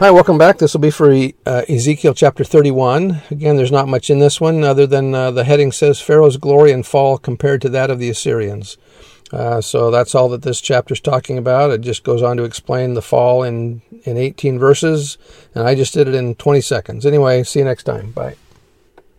Hi, welcome back. This will be for uh, Ezekiel chapter 31. Again, there's not much in this one other than uh, the heading says Pharaoh's glory and fall compared to that of the Assyrians. Uh, so that's all that this chapter is talking about. It just goes on to explain the fall in, in 18 verses, and I just did it in 20 seconds. Anyway, see you next time. Bye.